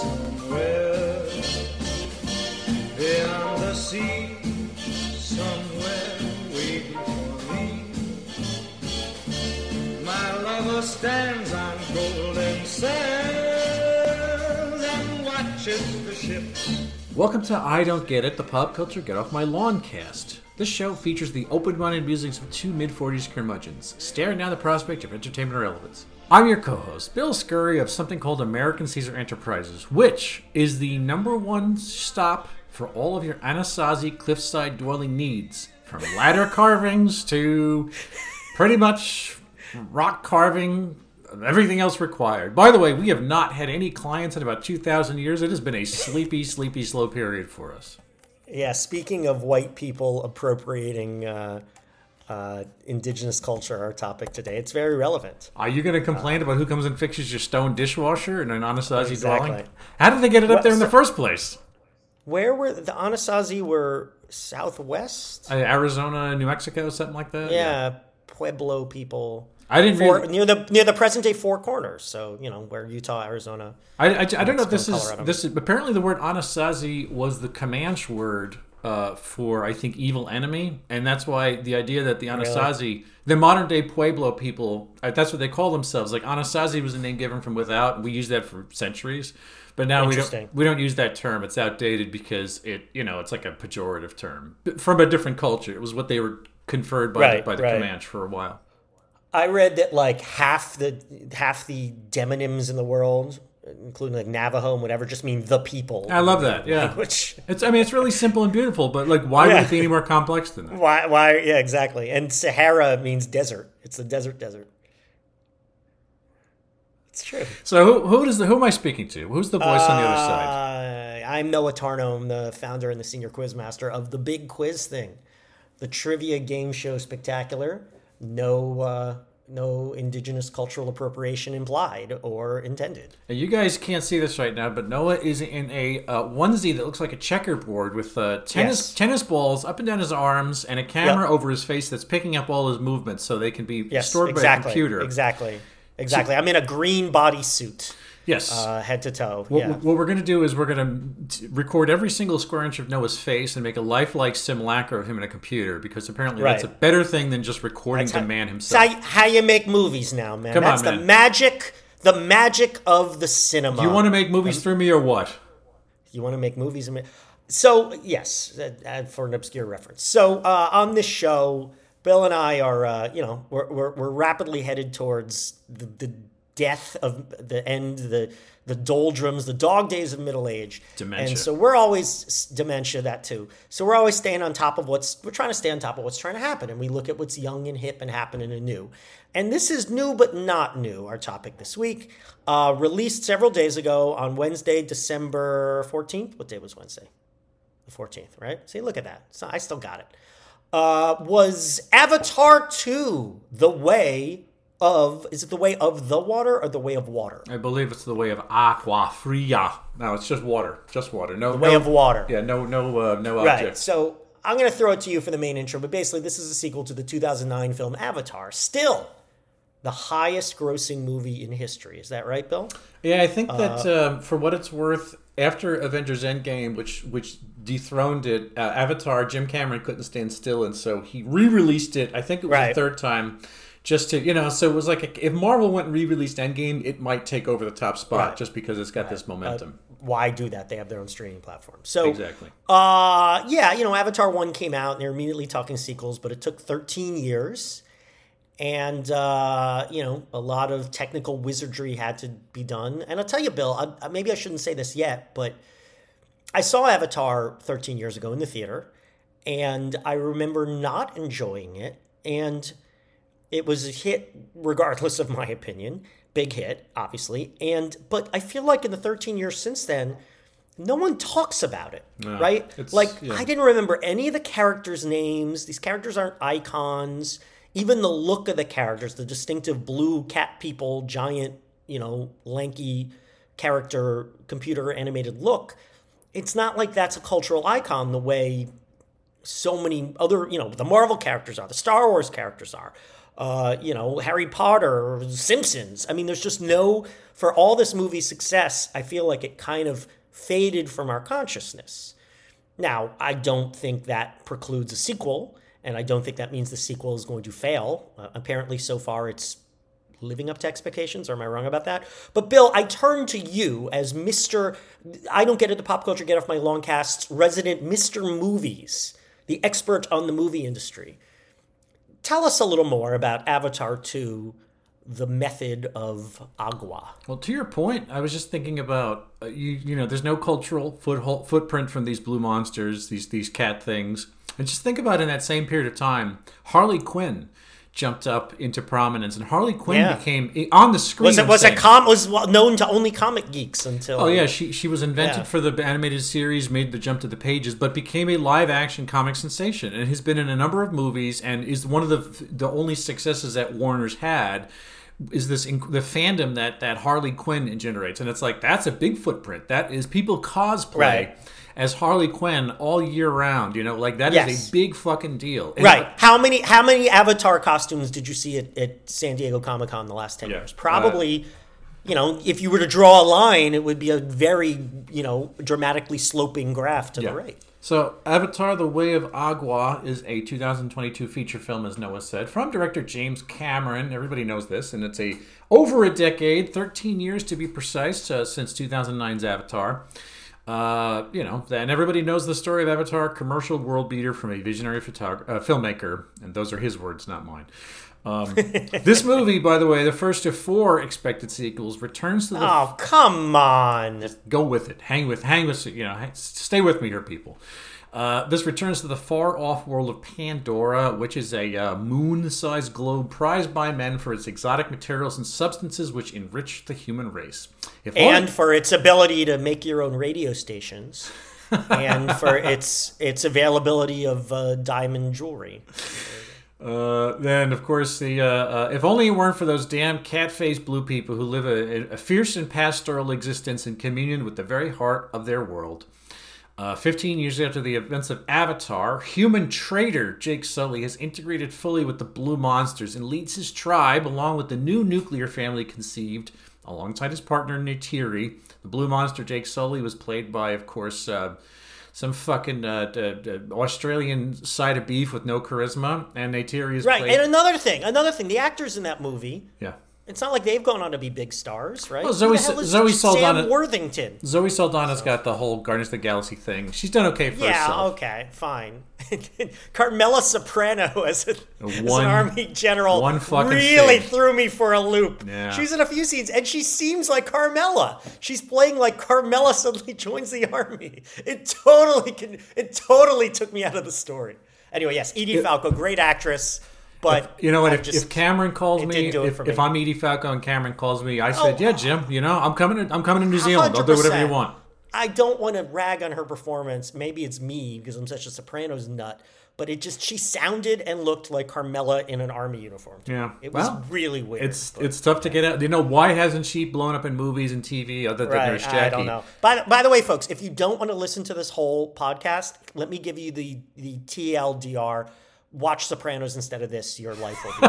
somewhere beyond the sea, somewhere waiting for me. My lover stands on golden sands and watches the ships. Welcome to I Don't Get It, the pop culture get off my lawn cast. This show features the open-minded musings of two mid-40s curmudgeons, staring down the prospect of entertainment relevance. I'm your co-host, Bill Scurry of something called American Caesar Enterprises, which is the number one stop for all of your Anasazi cliffside dwelling needs, from ladder carvings to pretty much rock carving, everything else required. By the way, we have not had any clients in about 2,000 years. It has been a sleepy, sleepy, slow period for us. Yeah, speaking of white people appropriating uh, uh, indigenous culture, our topic today, it's very relevant. Are you going to complain about who comes and fixes your stone dishwasher in an Anasazi Exactly. dwelling? How did they get it up Well, there in the first place? Where were the Anasazi were southwest? Uh, Arizona, New Mexico, something like that? yeah, Pueblo people. I didn't Four, really. near the near the present day Four Corners, so you know where Utah, Arizona. I, I, I don't know if this Mexico, is Colorado. this is apparently the word Anasazi was the Comanche word uh, for I think evil enemy, and that's why the idea that the Anasazi, the modern day Pueblo people, uh, that's what they call themselves. Like Anasazi was a name given from without. We used that for centuries, but now we don't we don't use that term. It's outdated because it you know it's like a pejorative term from a different culture. It was what they were conferred by the, Right, by the right. Comanche for a while. I read that like half the half the demonyms in the world, including like Navajo and whatever, just mean the people. I love that. Yeah. Which It's I mean it's really simple and beautiful, but like why would Yeah. it be any more complex than that? why why yeah exactly. And Sahara means desert. It's the desert desert. It's true. So who who does the who am I speaking to? Who's the voice on the other side? Uh, I'm Noah Tarnow, the founder and the senior quiz master of the Big Quiz Thing, the trivia game show spectacular. No, uh, no indigenous cultural appropriation implied or intended. And you guys can't see this right now, but Noah is in a uh, onesie that looks like a checkerboard with uh, tennis Yes. tennis balls up and down his arms and a camera Yep. over his face that's picking up all his movements so they can be Yes, stored exactly. by a computer. Exactly, exactly. I'm in a green bodysuit, Yes. uh, head to toe. what, yeah. what we're going to do is we're going to record every single square inch of Noah's face and make a lifelike simulacra of him in a computer because apparently that's a better thing than just recording the man himself. how, how you make movies now, man. Come on, That's the man. magic. The magic of the cinema. you want to make movies through me or what? You want to make movies so yes, uh, uh, for an obscure reference. So uh, on this show, Bill and I are uh, you know we're, we're we're rapidly headed towards the, the death of the end, the the doldrums, the dog days of middle age, Dementia. and so we're always dementia that too. So we're always staying on top of what's we're trying to stay on top of what's trying to happen, and we look at what's young and hip and happening and new. And this is new but not new. Our topic this week, uh, released several days ago on Wednesday, December fourteenth. What day was Wednesday? The fourteenth, right? See, look at that. So I still got it. Uh, was Avatar two the way of? Is it the way of the water or the way of water? I believe it's the way of aqua fria. No, it's just water, just water. No, the Way no, of water. Yeah, no, no, uh, no Right. So I'm going to throw it to you for the main intro, but basically, this is a sequel to the 2009 film Avatar. Still, the highest grossing movie in history. Is that right, Bill? Yeah, I think that Uh, um, for what it's worth, after Avengers Endgame, which which dethroned it, uh, Avatar, Jim Cameron couldn't stand still, and so he re-released it. I think it was Right. the third time, just to you know. So it was like a, if Marvel went and re-released Endgame, it might take over the top spot Right. just because it's got this momentum. Why do that? They have their own streaming platform. So exactly. Uh, yeah, you know, Avatar 1 came out and they're immediately talking sequels, but it took 13 years. And, uh, you know, a lot of technical wizardry had to be done. And I'll tell you, Bill, I, maybe I shouldn't say this yet, but I saw Avatar 13 years ago in the theater, and I remember not enjoying it. And it was a hit, regardless of my opinion. Big hit, obviously. And, but I feel like in the 13 years since then, no one talks about it, right? Like yeah. I didn't remember any of the characters' names. These characters aren't icons. Even the look of the characters, the distinctive blue cat people, giant, you know, lanky character, computer animated look. It's not like that's a cultural icon the way so many other, you know, the Marvel characters are, the Star Wars characters are. Uh, you know, Harry Potter or Simpsons. I mean, there's just no, for all this movie's success, I feel like it kind of faded from our consciousness. Now, I don't think that precludes a sequel, and I don't think that means the sequel is going to fail. Uh, apparently, so far, it's living up to expectations, or am I wrong about that? But Bill, I turn to you as Mr. I don't get into pop culture get off my long casts, resident Mr. Movies, the expert on the movie industry. Tell us a little more about Avatar 2, the method of agua. Well, to your point, I was just thinking about uh, you. You know, there's no cultural foot, footprint from these blue monsters, these these cat things, and just think about in that same period of time, Harley Quinn jumped up into prominence, and Harley Quinn Yeah. became on the screen. Was it was it com was known to only comic geeks until Oh yeah, she she was invented Yeah. for the animated series, made the jump to the pages, but became a live action comic sensation, and has been in a number of movies, and is one of the the only successes that Warner's had. Is this inc- the fandom that that Harley Quinn generates, and it's like that's a big footprint. That is people cosplay Right. As Harley Quinn all year round. You know, like that is Yes. a big fucking deal. And- Right. How many how many Avatar costumes did you see at, at San Diego Comic Con the last ten Yeah. years? Probably. you know, if you were to draw a line, it would be a very, you know, dramatically sloping graph to Yeah. the right. So, Avatar: The Way of Agua is a 2022 feature film, as Noah said, from director James Cameron. Everybody knows this, and it's a over a decade, 13 years to be precise, uh, since 2009's Avatar. Uh, you know, and everybody knows the story of Avatar, commercial world beater from a visionary photog- uh, filmmaker, and those are his words, not mine. Um, this movie, by the way, the first of four expected sequels, returns to the Oh, come on. Just go with it. Hang with, hang with, you know, stay with me here, people. Uh, this returns to the far off world of Pandora, which is a uh, moon sized globe prized by men for its exotic materials and substances which enrich the human race. If and for its ability to make your own radio stations, and for its its availability of uh, diamond jewelry. Uh, then, of course, the uh, uh, if only it weren't for those damn cat-faced blue people who live a, a fierce and pastoral existence in communion with the very heart of their world. Uh, 15 years after the events of Avatar, human trader Jake Sully has integrated fully with the Blue Monsters and leads his tribe along with the new nuclear family conceived alongside his partner Neytiri. The Blue Monster Jake Sully was played by, of course, uh, some fucking uh, d- d- Australian side of beef with no charisma, and Neytiri is Right. played. And another thing, another thing, the actors in that movie. yeah. It's not like they've gone on to be big stars, right? Well, Zoe the hell is Zoe Sam Worthington. Zoe Saldana's got the whole Guardians of the Galaxy thing. She's done okay for Yeah, herself. okay, fine. Carmela Soprano as, a, as an One- army general one fucking really thing. threw me for a loop. Yeah. She's in a few scenes, and she seems like Carmela. She's playing like Carmela suddenly joins the army. It totally can. It totally took me out of the story. Anyway, yes, Edie Falco, great actress, but You know what? If, just- if Cameron calls me, didn't do it if, for if. I'm Edie Falco and Cameron calls me, I said, Oh. "Yeah, Jim. You know, I'm coming. To, I'm coming to New Zealand. I'll do whatever you want." I don't want to rag on her performance. Maybe it's me because I'm such a Sopranos nut. But it just she sounded and looked like Carmela in an army uniform. Yeah. it was Well, really weird. It's but- it's tough to get out. You know why hasn't she blown up in movies and TV other than right. Nurse Jackie? I don't know. By, by the way, folks, if you don't want to listen to this whole podcast, let me give you the the TLDR. Watch Sopranos instead of this. Your life will be.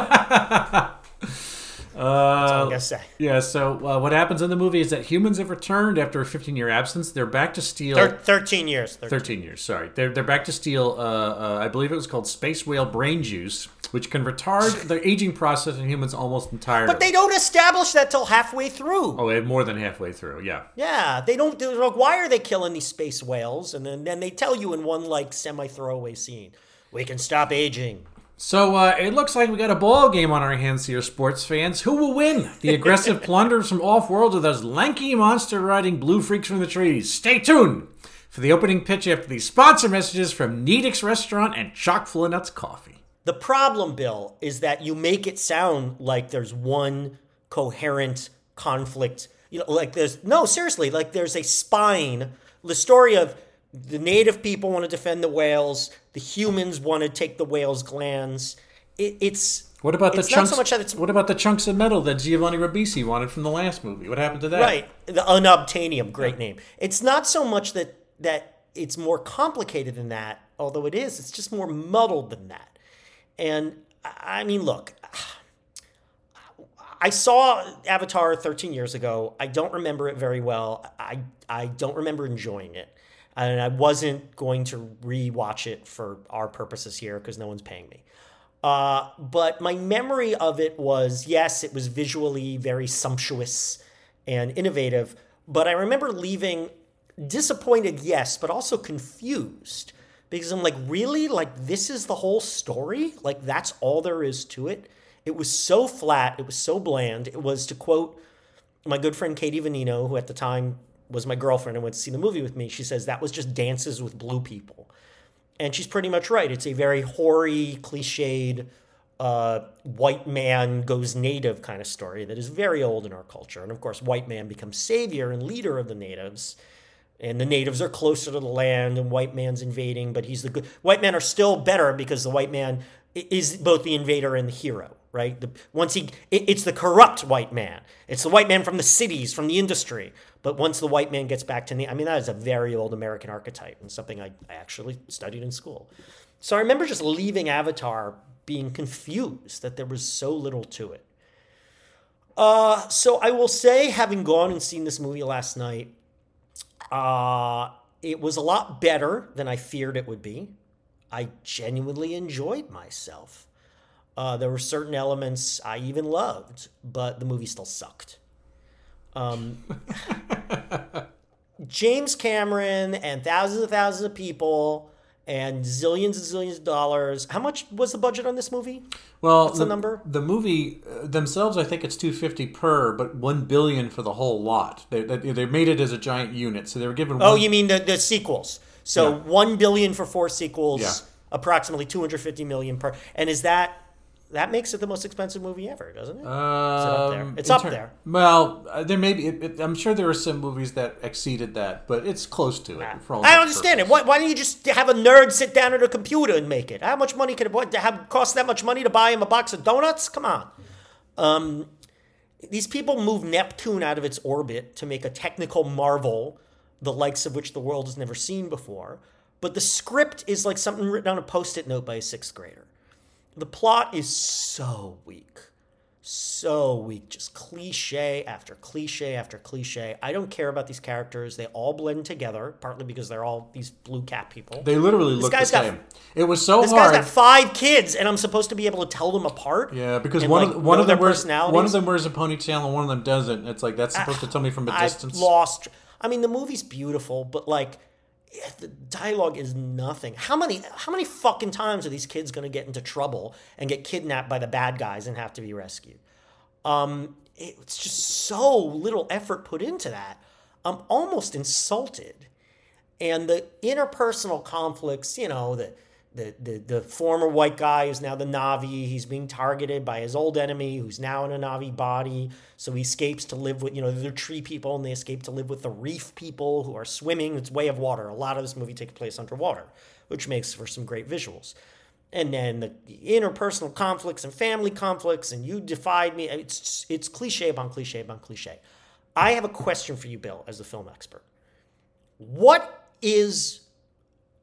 That's all I'm gonna say. Yeah. So uh, what happens in the movie is that humans have returned after a 15 year absence. They're back to steal. Thir- Thirteen years. 13. 13 years, sorry. They're, they're back to steal, uh, uh, I believe it was called space whale brain juice, which can retard the aging process in humans almost entirely. But they don't establish that till halfway through. Oh, more than halfway through, yeah. Yeah, they don't. They're like, why are they killing these space whales? And then, then they tell you in one like semi throwaway scene, we can stop aging. So uh, it looks like we got a ball game on our hands here, sports fans. Who will win? The aggressive plunderers from off-world or those lanky monster-riding blue freaks from the trees? Stay tuned for the opening pitch after these sponsor messages from Nedick's Restaurant and Chock full of Nuts Coffee. The problem, Bill, is that you make it sound like there's one coherent conflict. You know, like there's no seriously, like there's a spine. The story of the native people want to defend the whales, the humans want to take the whales' glands. It, it's What about the it's chunks? Not so much that it's What about the chunks of metal that Giovanni Ribisi wanted from the last movie? What happened to that? Right. The unobtainium, great name. It's not so much that that it's more complicated than that, although it is. It's just more muddled than that. And I I mean, look, I saw Avatar 13 years ago. I don't remember it very well. I I don't remember enjoying it, and I wasn't going to rewatch it for our purposes here because no one's paying me. Uh, but my memory of it was yes, it was visually very sumptuous and innovative. But I remember leaving disappointed, yes, but also confused because I'm like, really? Like, this is the whole story? Like, that's all there is to it? It was so flat. It was so bland. It was, to quote my good friend Katie Venino, who at the time was my girlfriend and went to see the movie with me, she says that was just dances with blue people. And she's pretty much right. It's a very hoary, cliched, uh, white man goes native kind of story that is very old in our culture. And of course, white man becomes savior and leader of the natives. And the natives are closer to the land, and white man's invading, but he's the good. White men are still better because the white man is both the invader and the hero, right? The, once he, it, it's the corrupt white man. It's the white man from the cities, from the industry. But once the white man gets back to the, I mean, that is a very old American archetype and something I, I actually studied in school. So I remember just leaving Avatar being confused that there was so little to it. Uh, so I will say, having gone and seen this movie last night, uh, it was a lot better than I feared it would be. I genuinely enjoyed myself. Uh, there were certain elements I even loved, but the movie still sucked. Um, James Cameron and thousands and thousands of people and zillions and zillions of dollars. How much was the budget on this movie? Well, What's the number? The movie uh, themselves, I think it's two fifty per, but one billion for the whole lot. They, they, they made it as a giant unit, so they were given. Oh, one, you mean the, the sequels? So Yeah. one billion for four sequels, Yeah. approximately two hundred fifty million per. And is that that makes it the most expensive movie ever, doesn't it? Um, there? It's up there. Well, uh, there may be. It, it, I'm sure there are some movies that exceeded that, but it's close to it. all I intents understand and it. Why, why don't you just have a nerd sit down at a computer and make it? How much money could it what, have cost that much money to buy him a box of donuts? Come on. Um, these people move Neptune out of its orbit to make a technical marvel, the likes of which the world has never seen before. But the script is like something written on a post-it note by a sixth grader. The plot is so weak. So weak. Just cliche after cliche after cliche. I don't care about these characters. They all blend together, partly because they're all these blue cat people. They literally look the guy's got- same. it was so this guy's hard. got five kids, and I'm supposed to be able to tell them apart. yeah, because one like, of one of them wears one of them wears a ponytail and one of them doesn't. It's like that's supposed to tell me from a I've distance. lost. I mean, the movie's beautiful, but like, the dialogue is nothing. How many how many fucking times are these kids going to get into trouble and get kidnapped by the bad guys and have to be rescued? Um, it's just so little effort put into that. I'm almost insulted. And the interpersonal conflicts, you know, the the, the, the former white guy who's now the Na'vi, he's being targeted by his old enemy who's now in a Na'vi body. So he escapes to live with, you know, they're tree people and they escape to live with the reef people who are swimming. It's way of water. A lot of this movie takes place underwater, which makes for some great visuals. And then the interpersonal conflicts and family conflicts, and you defied me. It's it's cliche upon cliche upon cliche. I have a question for you, Bill, as the film expert. What is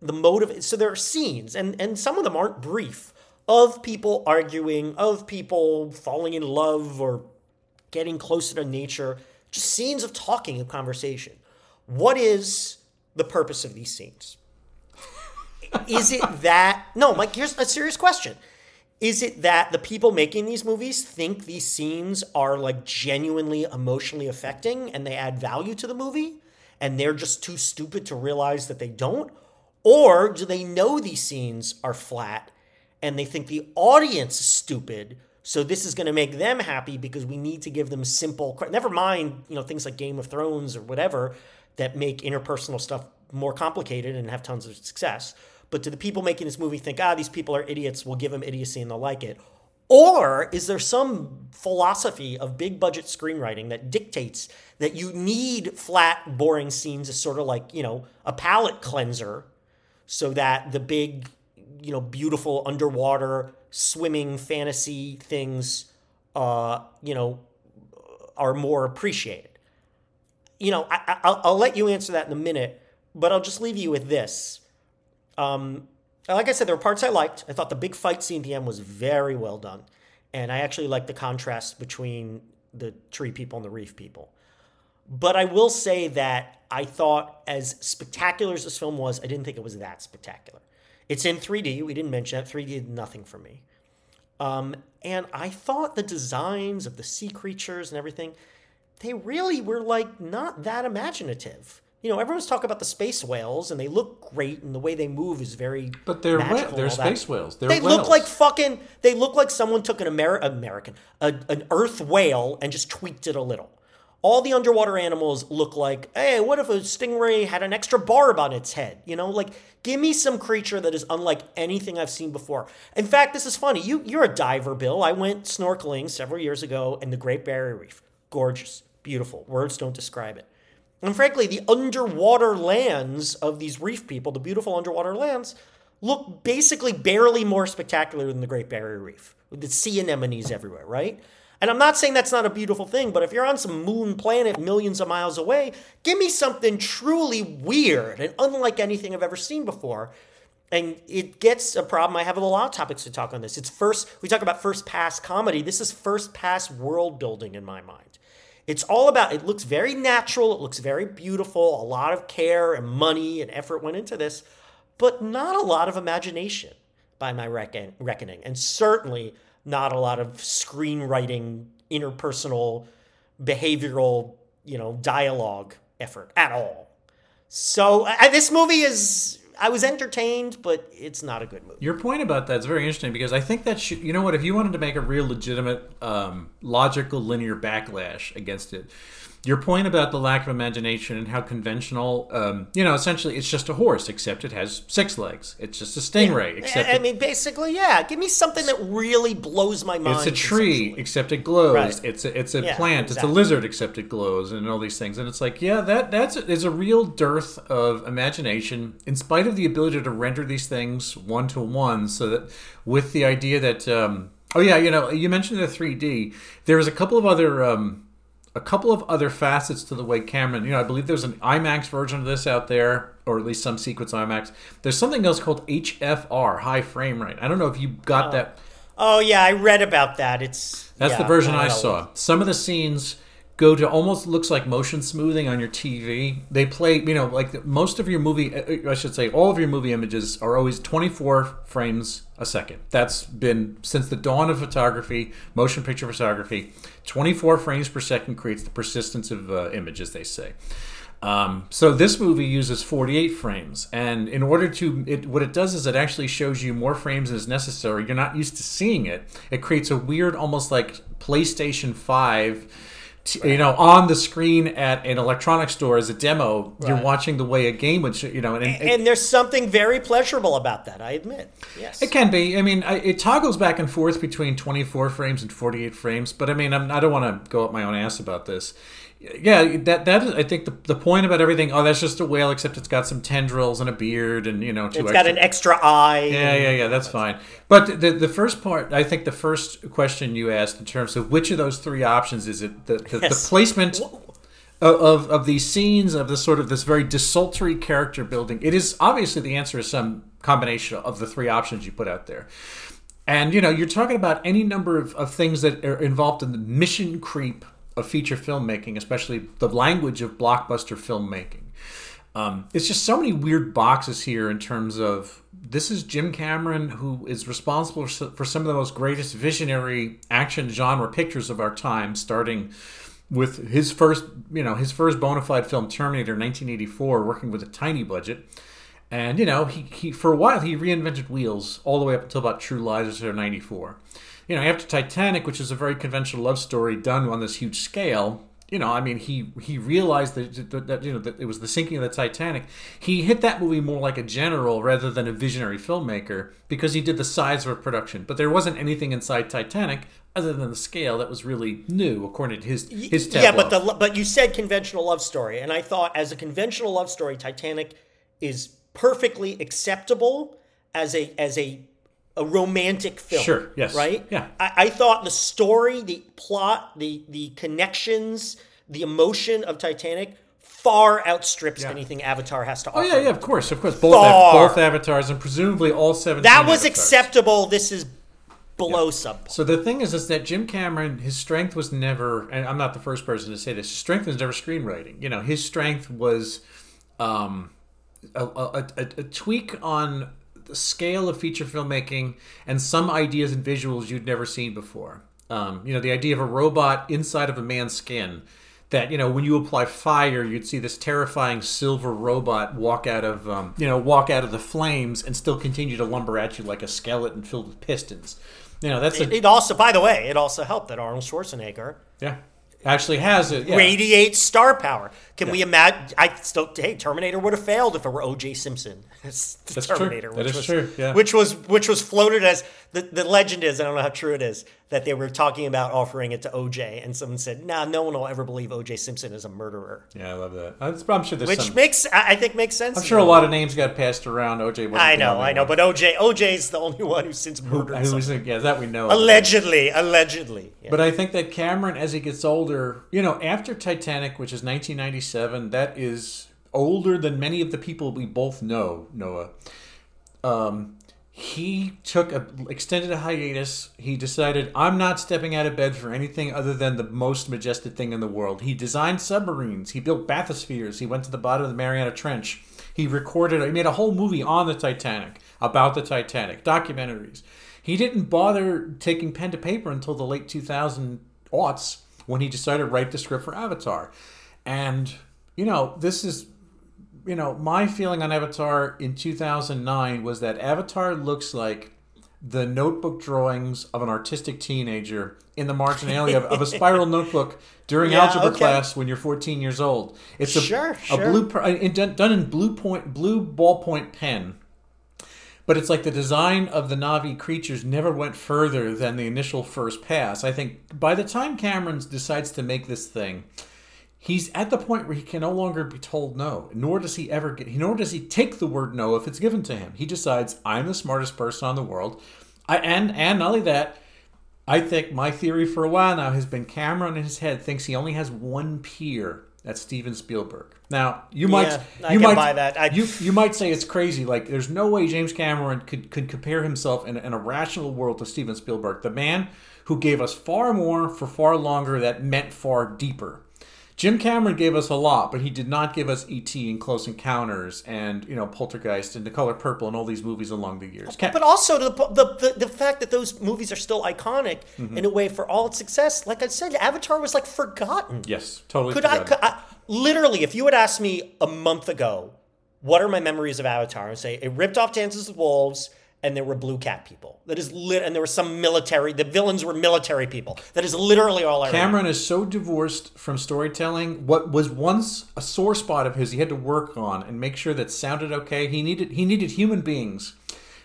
the motive? So there are scenes, and and some of them aren't brief, of people arguing, of people falling in love or getting closer to nature. Just scenes of talking of conversation. What is the purpose of these scenes? is it that no mike here's a serious question is it that the people making these movies think these scenes are like genuinely emotionally affecting and they add value to the movie and they're just too stupid to realize that they don't or do they know these scenes are flat and they think the audience is stupid so this is going to make them happy because we need to give them simple never mind you know things like game of thrones or whatever that make interpersonal stuff more complicated and have tons of success but do the people making this movie think, ah, these people are idiots, we'll give them idiocy and they'll like it? Or is there some philosophy of big budget screenwriting that dictates that you need flat, boring scenes as sort of like, you know, a palate cleanser so that the big, you know, beautiful underwater swimming fantasy things, uh, you know, are more appreciated? You know, I, I, I'll, let you answer that in a minute, but I'll just leave you with this. Um, like I said, there were parts I liked. I thought the big fight scene at the end was very well done. and I actually like the contrast between the tree people and the reef people. But I will say that I thought, as spectacular as this film was, I didn't think it was that spectacular. It's in 3D. We didn't mention that. 3D did nothing for me. Um, and I thought the designs of the sea creatures and everything, they really were like not that imaginative. You know, everyone's talking about the space whales, and they look great, and the way they move is very. But they're magical they're all that. space whales. They're they whales. look like fucking. They look like someone took an Amer- American, a, an Earth whale, and just tweaked it a little. All the underwater animals look like, hey, what if a stingray had an extra barb on its head? You know, like give me some creature that is unlike anything I've seen before. In fact, this is funny. You you're a diver, Bill. I went snorkeling several years ago in the Great Barrier Reef. Gorgeous, beautiful. Words don't describe it. And frankly, the underwater lands of these reef people, the beautiful underwater lands, look basically barely more spectacular than the Great Barrier Reef with the sea anemones everywhere, right? And I'm not saying that's not a beautiful thing, but if you're on some moon planet millions of miles away, give me something truly weird and unlike anything I've ever seen before. And it gets a problem. I have a lot of topics to talk on this. It's first, we talk about first pass comedy. This is first pass world building in my mind. It's all about, it looks very natural, it looks very beautiful. A lot of care and money and effort went into this, but not a lot of imagination by my reckon, reckoning. And certainly not a lot of screenwriting, interpersonal, behavioral, you know, dialogue effort at all. So I, this movie is, I was entertained, but it's not a good movie. Your point about that is very interesting because I think that you know what if you wanted to make a real legitimate, um, logical, linear backlash against it, your point about the lack of imagination and how conventional, um, you know, essentially it's just a horse except it has six legs. It's just a stingray except I, it- mean, basically, yeah. Give me something that really blows my mind. it's a tree except it glows. Right. It's a it's a Yeah, plant. It's a lizard except it glows, and all these things. And it's like, yeah, that that's there's a real dearth of imagination, in spite of the ability to render these things one to one. So that with the idea that, um, oh yeah, you know, you mentioned the 3D. There was a couple of other. Um, a couple of other facets to the way Cameron, you know, I believe there's an IMAX version of this out there, or at least some sequence IMAX. There's something else called HFR, high frame rate. I don't know if you got oh. that. Oh yeah, I read about that. It's That's yeah, the version don't I saw. Some of the scenes go to almost looks like motion smoothing on your TV. They play, you know, like most of your movie, uh, I should say, all of your movie images are always 24 frames a second. That's been since the dawn of photography, motion picture photography. 24 frames per second creates the persistence of uh, images, they say. Um, so this movie uses 48 frames, and in order to, it, what it does is it actually shows you more frames is necessary. You're not used to seeing it. It creates a weird, almost like PlayStation 5 t- you know, on the screen at an electronics store as a demo, you're watching the way a game would, you know, and, and, And there's something very pleasurable about that. I admit. Yes. it can be. I mean, I, it toggles back and forth between 24 frames and 48 frames. But I mean, I'm, I don't want to go up my own ass about this. Yeah, that that is. I think the, the point about everything. Oh, that's just a whale, except it's got some tendrils and a beard, and you know, two It's got an extra eye. Yeah, yeah, yeah. That's fine. But the the first part, I think, the first question you asked in terms of which of those three options is it the the, Yes. the placement of, of of these scenes of this sort of this very desultory character building. It is obviously the answer is some combination of the three options you put out there. And you know, you're talking about any number of, of things that are involved in the mission creep of feature filmmaking, especially the language of blockbuster filmmaking. Um, it's just so many weird boxes here in terms of this is Jim Cameron, who is responsible for some of the most greatest visionary action genre pictures of our time, starting with his first, you know, his first bona fide film, Terminator, 1984, working with a tiny budget. And you know, he, he for a while he reinvented wheels all the way up until about True Lies or '94. You know, after Titanic, which is a very conventional love story done on this huge scale, you know, I mean, he he realized that, that, that you know that it was the sinking of the Titanic. He hit that movie more like a general rather than a visionary filmmaker because he did the size of a production. But there wasn't anything inside Titanic other than the scale that was really new, according to his his yeah, but the but you said conventional love story, and I thought as a conventional love story, Titanic is perfectly acceptable as a as a a romantic film. Sure, yes, Right. yeah. I, I thought the story, the plot, the the connections, the emotion of Titanic far outstrips anything Avatar has to offer. Oh yeah, yeah, of course, of course. Both av- both avatars and presumably all seven. That was acceptable. This is below subpar. So the thing is, is that Jim Cameron, his strength was never, and I'm not the first person to say this. His strength was never screenwriting. You know, his strength was um, a, a, a, a tweak on scale of feature filmmaking and some ideas and visuals you'd never seen before. Um, you know, the idea of a robot inside of a man's skin. That you know, when you apply fire, you'd see this terrifying silver robot walk out of um, you know walk out of the flames and still continue to lumber at you like a skeleton filled with pistons. You know, that's a It also, by the way, it also helped that Arnold Schwarzenegger yeah actually has it. Yeah. radiates star power. Can we imagine? I still, hey, Terminator would have failed if it were O.J. Simpson. That's true. Terminator, That which is was, true, yeah. which was which was floated as the the legend is. I don't know how true it is that they were talking about offering it to O.J. and someone said, "Nah, no one will ever believe O.J. Simpson is a murderer," Yeah, I love that. I'm, sure there's which some. makes I think makes sense. I'm sure a lot of names got passed around. OJ. wasn't I know, I know, one. but O.J. O.J.'s the only one who's since murdered. Who someone. yeah, that we know. Allegedly, allegedly. Yeah. But I think that Cameron, as he gets older, you know, after Titanic, which is 1997, that is older than many of the people we both know, Noah. Um, he took a extended a hiatus. He decided, I'm not stepping out of bed for anything other than the most majestic thing in the world. He designed submarines. He built bathyspheres. He went to the bottom of the Mariana Trench. He recorded, he made a whole movie on the Titanic, about the Titanic, documentaries. He didn't bother taking pen to paper until the late 2000 aughts when he decided to write the script for Avatar. And, you know, this is you know, my feeling on Avatar in 2009 was that Avatar looks like the notebook drawings of an artistic teenager in the marginalia of, of a spiral notebook during Yeah, algebra okay. class when you're 14 years old. It's a, Sure, a sure. blue per- uh, in, done done in blue point blue ballpoint pen. But it's like the design of the Na'vi creatures never went further than the initial first pass. I think by the time Cameron decides to make this thing, he's at the point where he can no longer be told no nor does he ever get nor does he take the word no if it's given to him. He decides i'm the smartest person on the world. I, and and not only that i think my theory for a while now has been cameron in his head thinks he only has one peer that's steven spielberg. Now you might Yeah, I you might buy that. I- you you might say it's crazy like there's no way james cameron could could compare himself in, in a rational world to steven spielberg the man who gave us far more for far longer that meant far deeper Jim Cameron gave us a lot, but he did not give us E.T. and Close Encounters and you know Poltergeist and The Color Purple and all these movies along the years. But also the, the the the fact that those movies are still iconic Mm-hmm. in a way for all its success. Like I said, Avatar was like forgotten. yes, totally. Could I, could I literally, if you had asked me a month ago, what are my memories of Avatar? I'd say it ripped off Dances with Wolves, and there were blue cat people. That is lit, and there were some military. The villains were military people. That is literally all I remember. Cameron is so divorced from storytelling. What was once a sore spot of his, he had to work on and make sure that sounded okay. He needed he needed human beings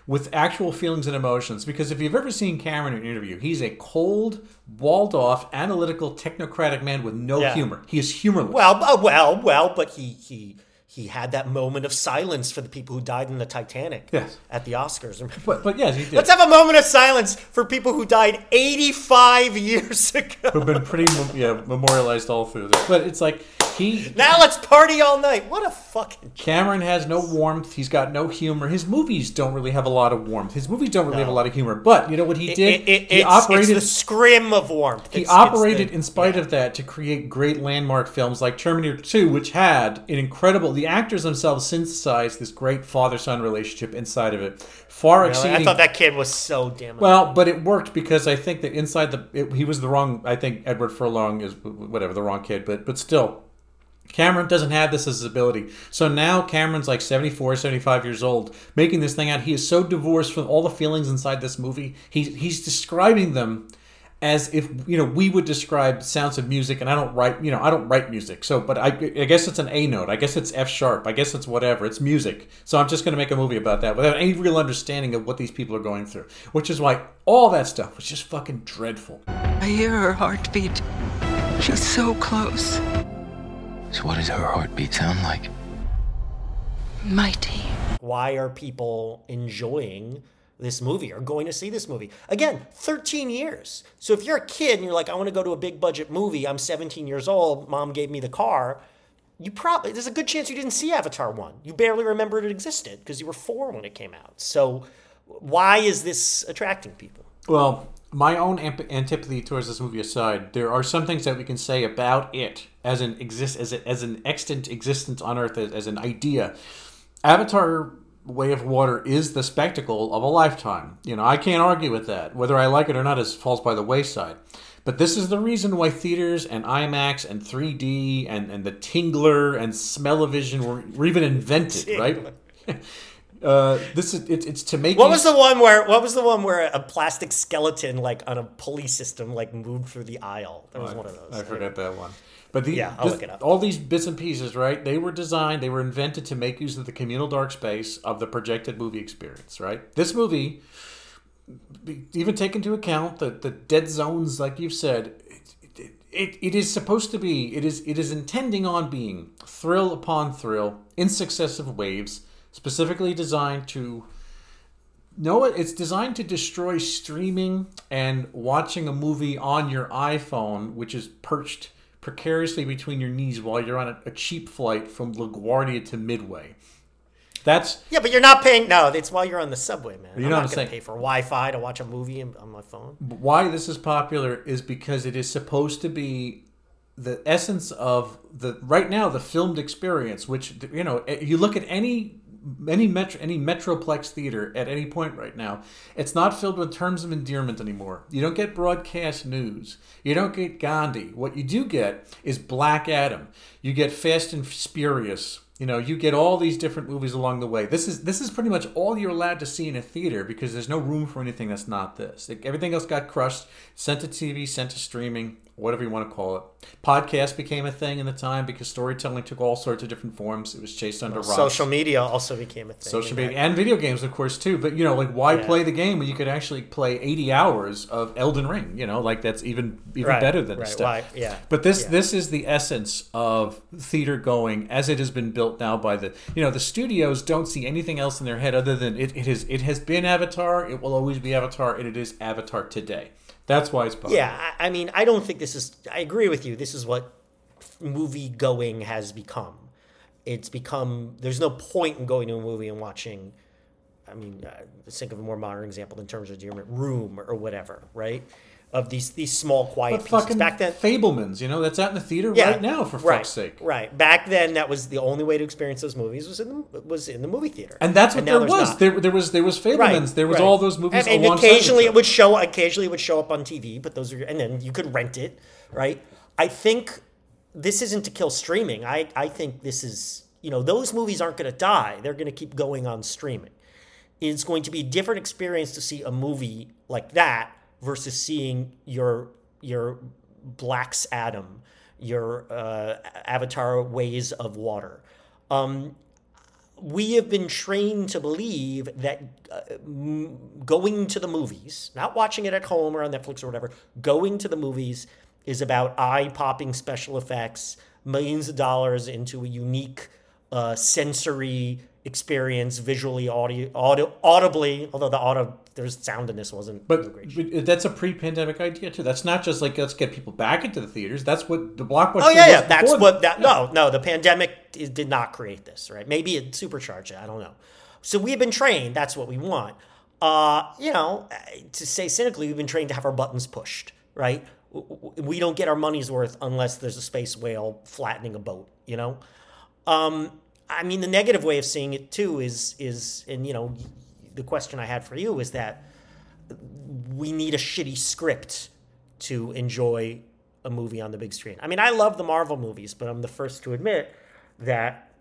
with actual feelings and emotions. Because if you've ever seen Cameron in an interview, he's a cold, walled off, analytical, technocratic man with no Yeah. humor. He is humorless. Well, uh, well, well, but he he he had that moment of silence for the people who died in the Titanic. Yes. At the Oscars. but but yes, he did. Let's have a moment of silence for people who died 85 years ago. who've been pretty yeah, memorialized all through this. But it's like he Now let's party all night. What a fucking. Cameron has no warmth. He's got no humor. His movies don't really have a lot of warmth. His movies don't really have a lot of humor. But you know what he did? It, it, he it's, operated. it's the scrim of warmth. he It's- operated the- in spite of that to create great landmark films like Terminator 2, which had an incredible. The actors themselves synthesized this great father-son relationship inside of it, far Really? exceeding. I thought that kid was so damn. Well, but it worked because I think that inside the it, he was the wrong. I think Edward Furlong is whatever the wrong kid, but but still, Cameron doesn't have this as his ability. So now Cameron's like 74, 75 years old, making this thing out. He is so divorced from all the feelings inside this movie. He's he's describing them as if you know we would describe sounds of music and i don't write you know i don't write music so but i, I guess it's an a note i guess it's f sharp i guess it's whatever it's music so i'm just going to make a movie about that without any real understanding of what these people are going through which is why all that stuff was just fucking dreadful I hear her heartbeat. She's so close. So what does her heartbeat sound like? Mighty. why are people enjoying this movie or going to see this movie? Again, 13 years. So if you're a kid and you're like, I want to go to a big budget movie, I'm 17 years old, mom gave me the car. You probably there's a good chance you didn't see Avatar 1. You barely remembered it existed because you were 4 when it came out. So why is this attracting people? Well, my own amp- antipathy towards this movie aside, there are some things that we can say about it as an exist as, a, as an extant existence on Earth as, as an idea. Avatar: Way of Water is the spectacle of a lifetime. You know, I can't argue with that. Whether I like it or not is falls by the wayside. But this is the reason why theaters and IMAX and 3D and, and the Tingler and Smell-O-Vision were, were even invented, right? Uh, this is it, it's to make What was the one where? What was the one where a plastic skeleton, like on a pulley system, like moved through the aisle? That was one of those. I forgot that one. But the, Yeah, I'll this- look it up. all these bits and pieces, right? They were designed, they were invented to make use of the communal dark space of the projected movie experience, right? This movie, even take into account the, the dead zones, like you've said, it, it, it is supposed to be, it is it is intending on being thrill upon thrill in successive waves, specifically designed to no, it's designed to destroy streaming and watching a movie on your iPhone, which is perched precariously between your knees while you're on a, a cheap flight from LaGuardia to Midway. That's Yeah, but you're not paying. No, it's while you're on the subway, man. You I'm not gonna pay for Wi-Fi to watch a movie on my phone. why this is popular is because it is supposed to be the essence of the right now the filmed experience which you know eh, you look at any any metro any metroplex theater at any point right now it's not filled with terms of endearment anymore. You don't get broadcast news. You don't get gandhi. What you do get is black adam. You get fast and furious you know you get all these different movies along the way this is this is pretty much all you're allowed to see in a theater because there's no room for anything that's not this Like, everything else got crushed sent to tv sent to streaming whatever you want to call it podcast became a thing in the time because storytelling took all sorts of different forms it was chased under rocks Social media also became a thing. social media that. and video games of course too but you know like why Yeah. play the game when you could actually play 80 hours of elden ring you know like that's even even Right, better than right, this stuff why- yeah, but this yeah. this is the essence of theater going as it has been built now by the you know the studios don't see anything else in their head other than it, it has it has been avatar it will always be avatar and it is avatar today that's why it's popular Yeah, I, I mean, I don't think this is. I agree with you. This is what movie going has become. It's become. There's no point in going to a movie and watching. I mean, uh, think of a more modern example in terms of Room or whatever, right? Of these these small quiet but pieces. Back then, Fabelmans, you know, that's out in the theater yeah, right now for right, fuck's sake. Right. Back then, that was the only way to experience those movies was in the was in the movie theater. And that's what now there was. not. There, there was there was Fabelmans. Right, there was right. all those movies and, and occasionally it would show occasionally it would show up on tv but those are and then you could rent it right i think this isn't to kill streaming i i think this is you know those movies aren't going to die they're going to keep going on streaming it's going to be a different experience to see a movie like that versus seeing your your black's adam your uh, avatar ways of water um, we have been trained to believe that uh, m- going to the movies, not watching it at home or on Netflix or whatever, going to the movies is about eye popping special effects, millions of dollars into a unique uh, sensory experience, visually, audio, audio, audibly. Although the audio, there's sound in this wasn't But, great. but that's a pre-pandemic idea too. That's not just like let's get people back into the theaters. That's what the blockbuster. Oh yeah, yeah. That's what that. No, no. The pandemic is, did not create this, right? Maybe it supercharged it. I don't know. So we've been trained. That's what we want. Uh, you know, to say cynically, we've been trained to have our buttons pushed, right? We don't get our money's worth unless there's a space whale flattening a boat. You know. Um, I mean, the negative way of seeing it too is is, and you know, the question I had for you is that we need a shitty script to enjoy a movie on the big screen. I mean, I love the Marvel movies, but I'm the first to admit that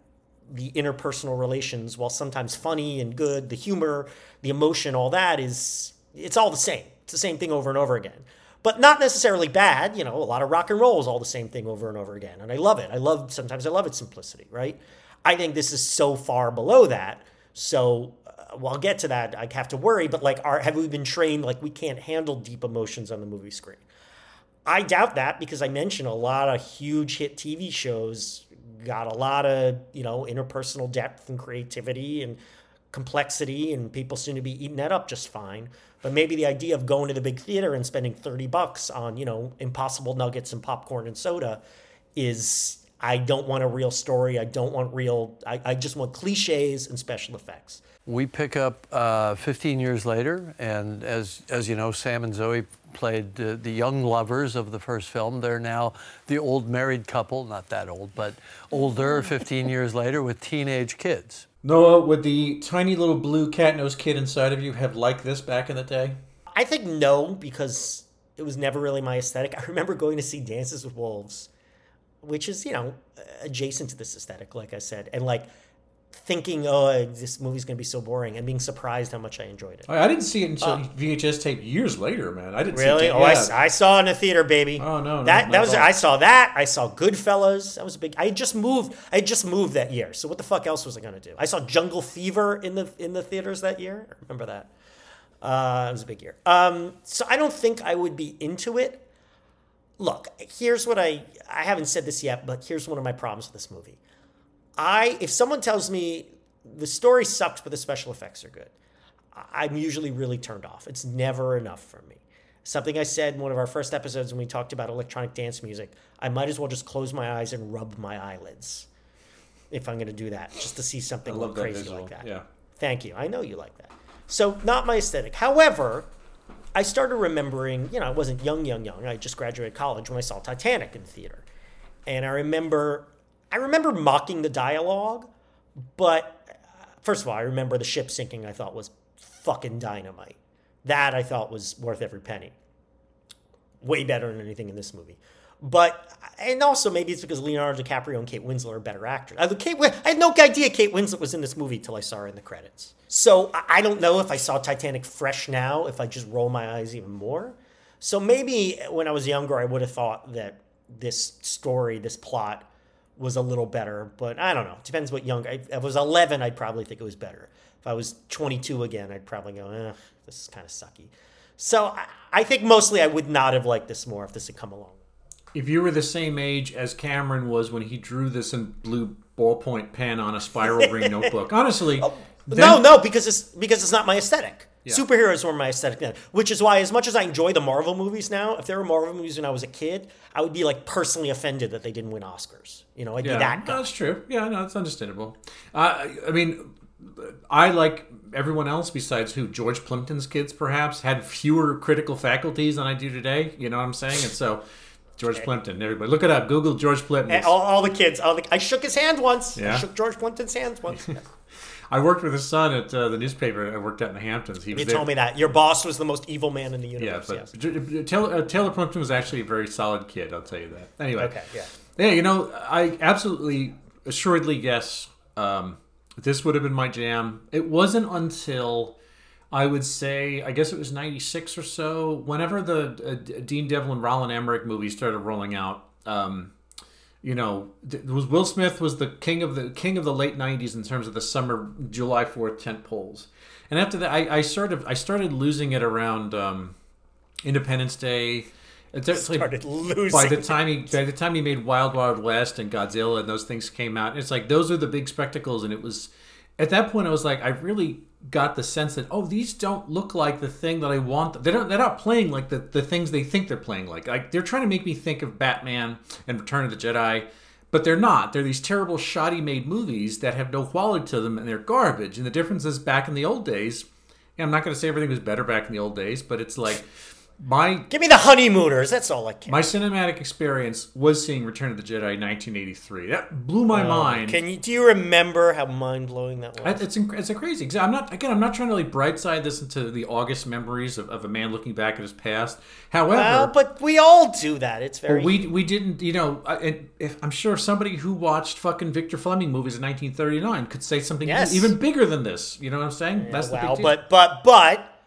the interpersonal relations, while sometimes funny and good, the humor, the emotion, all that is it's all the same. It's the same thing over and over again. But not necessarily bad, you know, a lot of rock and roll is all the same thing over and over again. And I love it. I love sometimes I love its simplicity, right? I think this is so far below that. So well, I'll get to that. I have to worry, but like, are have we been trained like we can't handle deep emotions on the movie screen? I doubt that because I mentioned a lot of huge hit TV shows got a lot of you know interpersonal depth and creativity and complexity, and people seem to be eating that up just fine. But maybe the idea of going to the big theater and spending thirty bucks on you know impossible nuggets and popcorn and soda is I don't want a real story. I don't want real. I, I just want cliches and special effects. We pick up uh, 15 years later, and as as you know, Sam and Zoe played uh, the young lovers of the first film. They're now the old married couple, not that old, but older, 15 years later, with teenage kids. Noah, would the tiny little blue cat nosed kid inside of you have liked this back in the day? I think no, because it was never really my aesthetic. I remember going to see Dances with Wolves, which is, you know, adjacent to this aesthetic, like I said, and like thinking, oh, this movie's going to be so boring, and being surprised how much I enjoyed it. I I didn't see it until VHS tape years later, man. I didn't Really? see it. Oh, I saw it in a theater, baby. Oh, no, no, that not that was. I saw that. I saw Goodfellas. That was a big. I just moved. I just moved that year. So what the fuck else was I gonna do? I saw Jungle Fever in the in the theaters that year. I remember that. Uh, it was a big year. Um, so I don't think I would be into it. Look, here's what I I haven't said this yet, but here's one of my problems with this movie. I if someone tells me the story sucks but the special effects are good, I'm usually really turned off. It's never enough for me. Something I said in one of our first episodes when we talked about electronic dance music, I might as well just close my eyes and rub my eyelids if I'm going to do that, just to see something I love go that crazy visual. like that. Yeah. Thank you. I know you like that. So, not my aesthetic. However, I started remembering, you know, I wasn't young, young, young. I just graduated college when I saw Titanic in the theater. And I remember, I remember mocking the dialogue, but uh, first of all, I remember the ship sinking I thought was fucking dynamite. That I thought was worth every penny. Way better than anything in this movie. But and also maybe it's because Leonardo DiCaprio and Kate Winslet are better actors. I, Kate, I had no idea Kate Winslet was in this movie till I saw her in the credits. So I- I don't know if I saw Titanic fresh now, if I just roll my eyes even more. So maybe when I was younger, I would have thought that this story, this plot, was a little better. But I don't know. It Depends what young. If I was 11, I'd probably think it was better. If I was 22 again, I'd probably go, eh, this is kind of sucky. So I, I think mostly I would not have liked this more if this had come along. If you were the same age as Cameron was when he drew this in blue ballpoint pen on a spiral ring notebook, honestly, no, then- no, because it's because it's not my aesthetic. Superheroes were my aesthetic then, which is why, as much as I enjoy the Marvel movies now, if there were Marvel movies when I was a kid, I would be like personally offended that they didn't win Oscars. You know, I'd be that guy. That's true. Yeah, no, that's understandable. Uh, I mean, I like everyone else besides who George Plimpton's kids perhaps had fewer critical faculties than I do today. You know what I'm saying? And so George Plimpton, everybody, look it up. Google George Plimpton. All, all the kids, all the, I shook his hand once. I Yeah? shook George Plimpton's hands once. I worked with his son at uh, the newspaper. I worked out in the Hamptons. He you there. told me that your boss was the most evil man in the Yeah, universe. but yes. Taylor, uh, Taylor Plimpton was actually a very solid kid. I'll tell you that. Anyway, Okay, yeah. yeah. You know, I absolutely, assuredly, yes. Um, this would have been my jam. It wasn't until I would say, I guess it was '96 or so, whenever the uh, Dean Devlin, Roland Emmerich movies started rolling out. Um, you know, th- was Will Smith was the king of the king of the late '90s in terms of the summer July Fourth tent poles, and after that, I, I sort of I started losing it around um, Independence Day. Started losing by the time he by the time he made Wild Wild West and Godzilla and those things came out. It's like those are the big spectacles, and it was at that point I was like I really got the sense that oh these don't look like the thing that I want. They don't. They're not playing like the the things they think they're playing like. Like they're trying to make me think of Batman and Return of the Jedi. But they're not. They're these terrible, shoddy made movies that have no quality to them and they're garbage. And the difference is back in the old days, I'm not going to say everything was better back in the old days, but it's like my Give me the honeymooners. That's all I care. my cinematic experience was seeing Return of the Jedi in 1983. That blew my oh, mind. Oh, Can you do you remember how mind blowing that was? It's it's a crazy. I'm not again. I'm not trying to like bright side this into the August memories of, of a man looking back at his past. However, well, but we all do that. It's very we we didn't. You know, I, if, I'm sure somebody who watched fucking Victor Fleming movies in 1939 could say something Yes. even bigger than this. You know what I'm saying? That's the big deal. but but but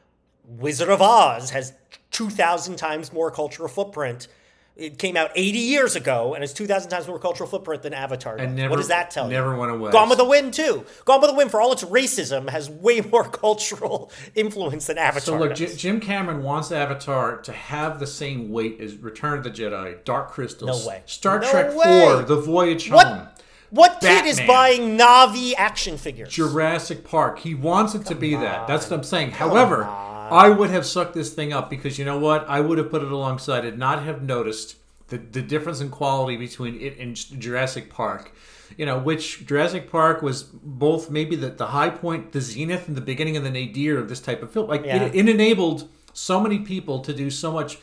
Wizard of Oz has two thousand times more cultural footprint. It came out eighty years ago, and it's two thousand times more cultural footprint than Avatar. And never- what does that tell you? never went away. Gone with the Wind too. Gone with the Wind, for all its racism, has way more cultural influence than Avatar. So look, does. J- Jim Cameron wants Avatar to have the same weight as Return of the Jedi, Dark Crystal, No way. Star No Trek way. Four, The Voyage Home, what what kid is buying Na'vi action figures? Jurassic Park. He wants it to be that. That's what I'm saying. However, I would have sucked this thing up because you know what? I would have put it alongside it, not have noticed the the difference in quality between it and Jurassic Park. You know, which Jurassic Park was both maybe the, the high point, the zenith, and the beginning of the nadir of this type of film. Like Yeah. it, it enabled so many people to do so much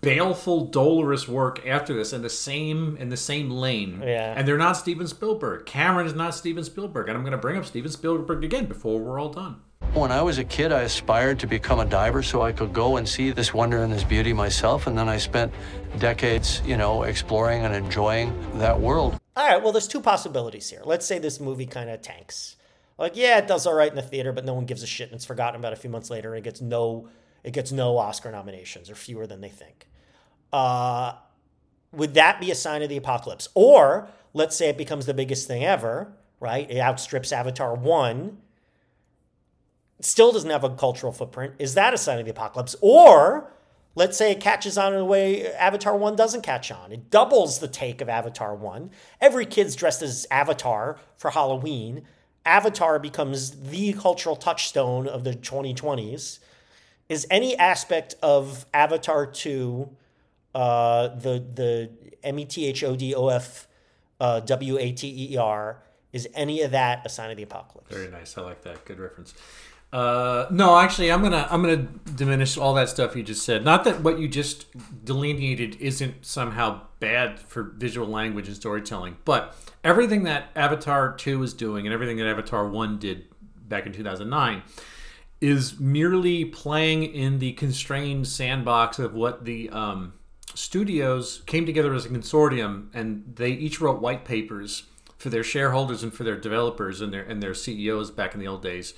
baleful, dolorous work after this in the same in the same lane. Yeah. And they're not Steven Spielberg. Cameron is not Steven Spielberg. And I'm going to bring up Steven Spielberg again before we're all done. When I was a kid, I aspired to become a diver so I could go and see this wonder and this beauty myself. And then I spent decades, you know, exploring and enjoying that world. All right, well, there's two possibilities here. Let's say this movie kind of tanks. Like, yeah, it does all right in the theater, but no one gives a shit, and it's forgotten about a few months later, and it gets no, it gets no Oscar nominations, or fewer than they think. Uh, would that be a sign of the apocalypse? Or let's say it becomes the biggest thing ever, right? It outstrips Avatar one. Still doesn't have a cultural footprint. Is that a sign of the apocalypse? Or let's say it catches on in a way Avatar 1 doesn't catch on. It doubles the take of Avatar 1. Every kid's dressed as Avatar for Halloween. Avatar becomes the cultural touchstone of the 2020s. Is any aspect of Avatar 2 uh, the the M E T H O D O F uh, W A T E R is any of that a sign of the apocalypse? Very nice. I like that. Good reference. Uh, no, actually, I'm gonna I'm gonna diminish all that stuff you just said. Not that what you just delineated isn't somehow bad for visual language and storytelling, but everything that Avatar Two is doing and everything that Avatar One did back in 2009 is merely playing in the constrained sandbox of what the um, studios came together as a consortium and they each wrote white papers for their shareholders and for their developers and their and their CEOs back in the old days.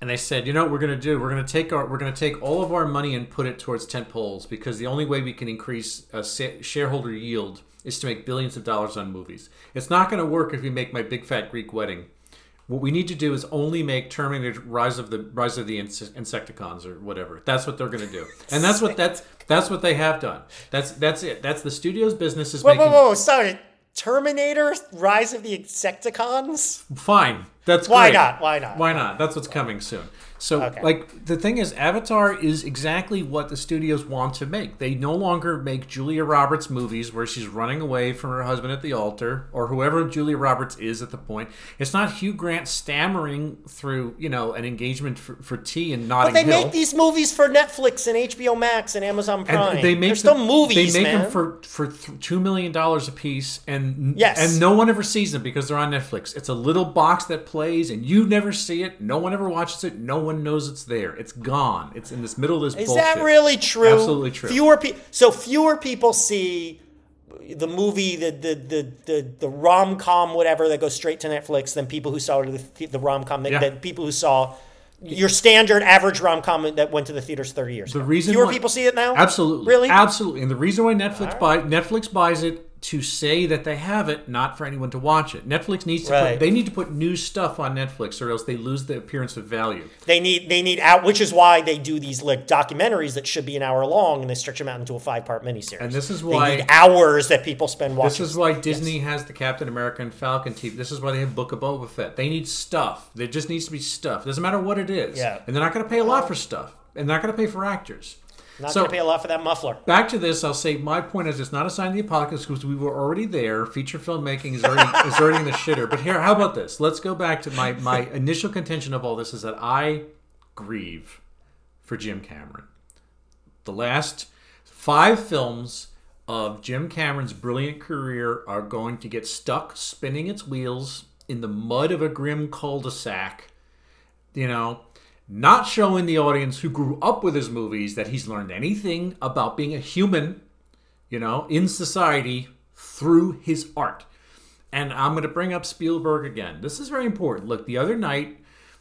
And they said, you know what we're going to do? We're going to take our we're going to take all of our money and put it towards tent poles because the only way we can increase uh, sa- shareholder yield is to make billions of dollars on movies. It's not going to work if we make my big fat Greek wedding. What we need to do is only make Terminator Rise of the Rise of the Insecticons or whatever. That's what they're going to do, and that's what that's that's what they have done. That's that's it. That's the studio's business is Whoa, making whoa, whoa! Sorry, Terminator: Rise of the Insecticons. fine. That's Why great. not? Why not? Why not? That's what's coming soon. So, Okay. like, the thing is, Avatar is exactly what the studios want to make. They no longer make Julia Roberts movies where she's running away from her husband at the altar or whoever Julia Roberts is at the point. It's not Hugh Grant stammering through, you know, an engagement for, for tea and But Notting they Hill. make these movies for Netflix and HBO Max and Amazon Prime. And they make They're still them- movies, They make man. them for for two million dollars a piece, and Yes. and no one ever sees them because they're on Netflix. It's a little box that plays, and you never see it. No one ever watches it. No one knows it's there. It's gone. It's in this middle of this. Is bullshit. that really true? Absolutely true. Fewer people. So fewer people see the movie, the the the the, the rom com, whatever that goes straight to Netflix than people who saw the, the rom com. Yeah. Than people who saw your standard average rom com that went to the theaters thirty years. The ago. reason fewer why- people see it now. Absolutely, Really? absolutely. And the reason why Netflix buy Netflix buys it to say that they have it, not for anyone to watch it. Netflix needs to Right. put, they need to put new stuff on Netflix, or else they lose the appearance of value. They need they need out, which is why they do these like documentaries that should be an hour long, and they stretch them out into a five part miniseries. And this is they why- need hours that people spend watching. This is why Disney has the Captain America and Falcon team. This is why they have Book of Boba Fett. They need stuff. There just needs to be stuff. Doesn't matter what it is. Yeah. And they're not going to pay a lot for stuff. And they're not going to pay for actors. Not so going to pay a lot for that muffler. back to this, I'll say my point is it's not a sign of the apocalypse because we were already there. Feature filmmaking is already is already in the shitter. But here, how about this? Let's go back to my my initial contention of all this is that I grieve for Jim Cameron. The last five films of Jim Cameron's brilliant career are going to get stuck spinning its wheels in the mud of a grim cul-de-sac. You know, not showing the audience who grew up with his movies that he's learned anything about being a human, you know, in society through his art. And I'm going to bring up Spielberg again. This is very important. Look, the other night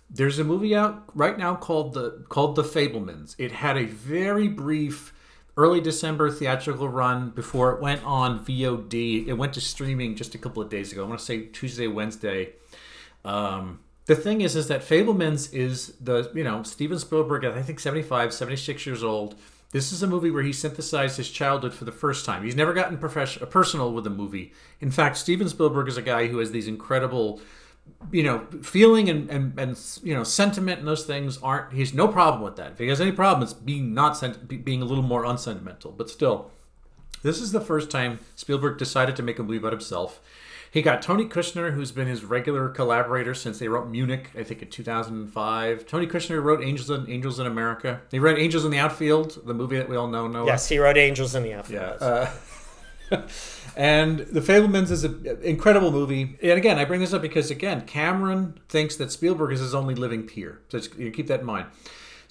there's a movie out right now called the called The Fabelmans. It had a very brief early December theatrical run before it went on VOD. It went to streaming just a couple of days ago. I want to say Tuesday, Wednesday. Um, the thing is, is that Fabelmans is the you know Steven Spielberg. I think 75, 76 years old. This is a movie where he synthesized his childhood for the first time. He's never gotten professional, uh, personal with a movie. In fact, Steven Spielberg is a guy who has these incredible, you know, feeling and, and, and you know, sentiment and those things aren't. He's no problem with that. If he has any problem, it's being not sent, being a little more unsentimental. But still, This is the first time Spielberg decided to make a movie about himself. He got Tony Kushner, who's been his regular collaborator since they wrote Munich, I think in 2005. Tony Kushner wrote Angels in, Angels in America. He wrote Angels in the Outfield, the movie that we all know. Noah. Yes, he wrote Angels in the Outfield. Yeah. Uh, and The Fabelmans is an incredible movie. And again, I bring this up because, again, Cameron thinks that Spielberg is his only living peer. So you keep that in mind.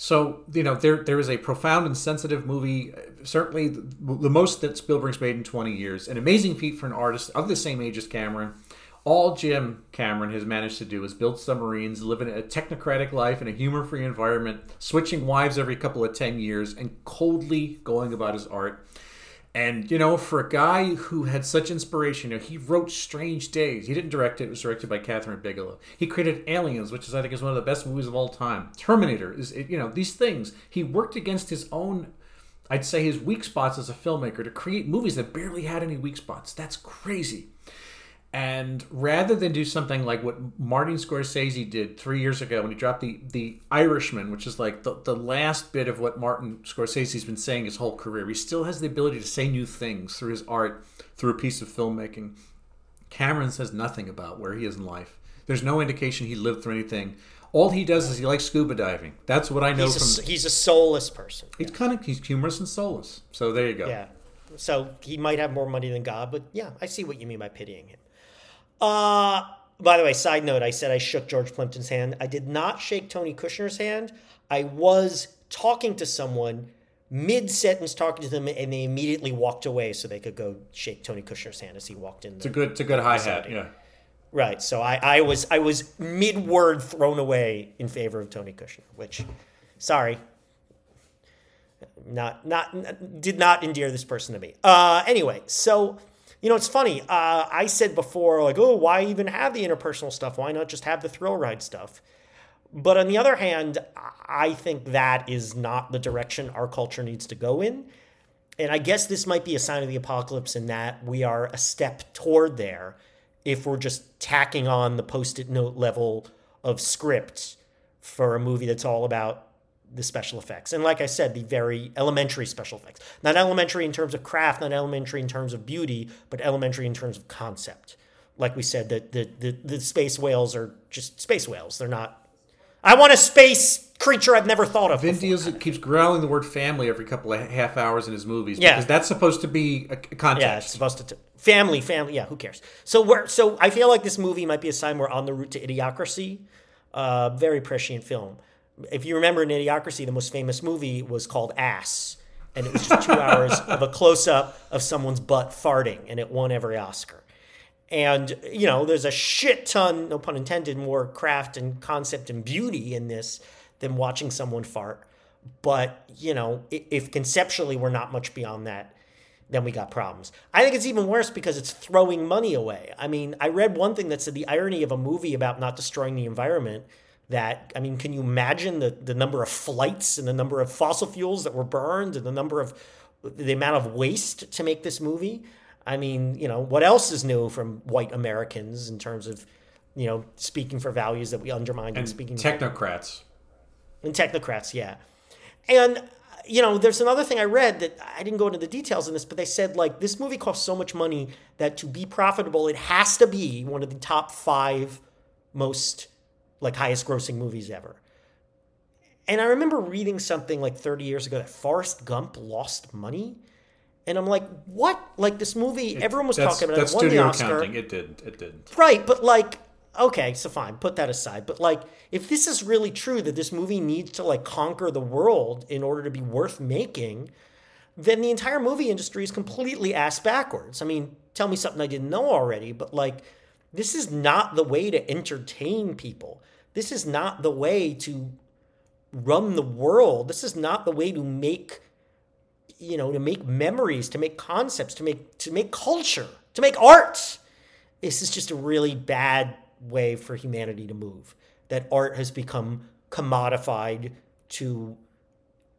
So, you know, there there is a profound and sensitive movie, certainly the, the most that Spielberg's made in 20 years. An amazing feat for an artist of the same age as Cameron. All Jim Cameron has managed to do is build submarines, live in a technocratic life in a humor free environment, switching wives every couple of 10 years, and coldly going about his art. And you know, for a guy who had such inspiration, you know, he wrote Strange Days. He didn't direct it; it was directed by Kathryn Bigelow. He created Aliens, which is I think is one of the best movies of all time. Terminator is, you know, these things. He worked against his own, I'd say, his weak spots as a filmmaker to create movies that barely had any weak spots. That's crazy. And rather than do something like what Martin Scorsese did three years ago when he dropped the, the Irishman, which is like the, the last bit of what Martin Scorsese's been saying his whole career, he still has the ability to say new things through his art, through a piece of filmmaking. Cameron says nothing about where he is in life. There's no indication he lived through anything. All he does is he likes scuba diving. That's what I know He's from. a, he's a soulless person. he's kind of he's humorous and soulless. So there you go. Yeah. So he might have more money than God, but yeah, I see what you mean by pitying him. Uh by the way, side note, I said I shook George Plimpton's hand. I did not shake Tony Kushner's hand. I was talking to someone mid sentence talking to them and they immediately walked away so they could go shake Tony Kushner's hand as he walked in. It's a good it's a good high hat. Yeah. Right. So I, I was I was mid word thrown away in favor of Tony Kushner, which sorry. Not not did not endear this person to me. Uh anyway, so you know it's funny. Uh I said before, like, oh, why even have the interpersonal stuff? Why not just have the thrill ride stuff? But on the other hand, I think that is not the direction our culture needs to go in. And I guess this might be a sign of the apocalypse in that we are a step toward there if we're just tacking on the post it note level of script for a movie that's all about the special effects. And like I said, the very elementary special effects. Not elementary in terms of craft, not elementary in terms of beauty, but elementary in terms of concept. Like we said, the, the, the, the space whales are just space whales. They're not. I want a space creature I've never thought of. Vin. Diesel keeps growling the word family every couple of half hours in his movies Yeah. because that's supposed to be a, a context. Yeah, it's supposed to t- family, family. Yeah, who cares? So we're so I feel like this movie might be a sign we're on the route to Idiocracy. Uh, very prescient film. If you remember in Idiocracy, the most famous movie was called Ass, and it was just two hours of a close up of someone's butt farting, and it won every Oscar. And you know, there's a shit ton, no pun intended, more craft and concept and beauty in this than watching someone fart. But you know, if conceptually we're not much beyond that, then we got problems. I think it's even worse because it's throwing money away. I mean, I read one thing that said the irony of a movie about not destroying the environment. That I mean, can you imagine the the number of flights and the number of fossil fuels that were burned and the number of the amount of waste to make this movie? I mean, you know, what else is new from white Americans in terms of, you know, speaking for values that we undermine and, and speaking technocrats. and technocrats, yeah. And you know, there's another thing I read that I didn't go into the details in this, but they said like this movie costs so much money that to be profitable, it has to be one of the top five most like highest grossing movies ever. And I remember reading something like 30 years ago that Forrest Gump lost money. And I'm like, what? Like this movie, everyone was talking about that's it. Won the Oscar. accounting. It didn't. It didn't. Right, but like, okay, so fine, put that aside. But like, if this is really true that this movie needs to like conquer the world in order to be worth making, then the entire movie industry is completely ass backwards. I mean, tell me something I didn't know already, but like, this is not the way to entertain people. This is not the way to run the world. This is not the way to make you know, to make memories, to make concepts, to make to make culture, to make art. This is just a really bad way for humanity to move. That art has become commodified to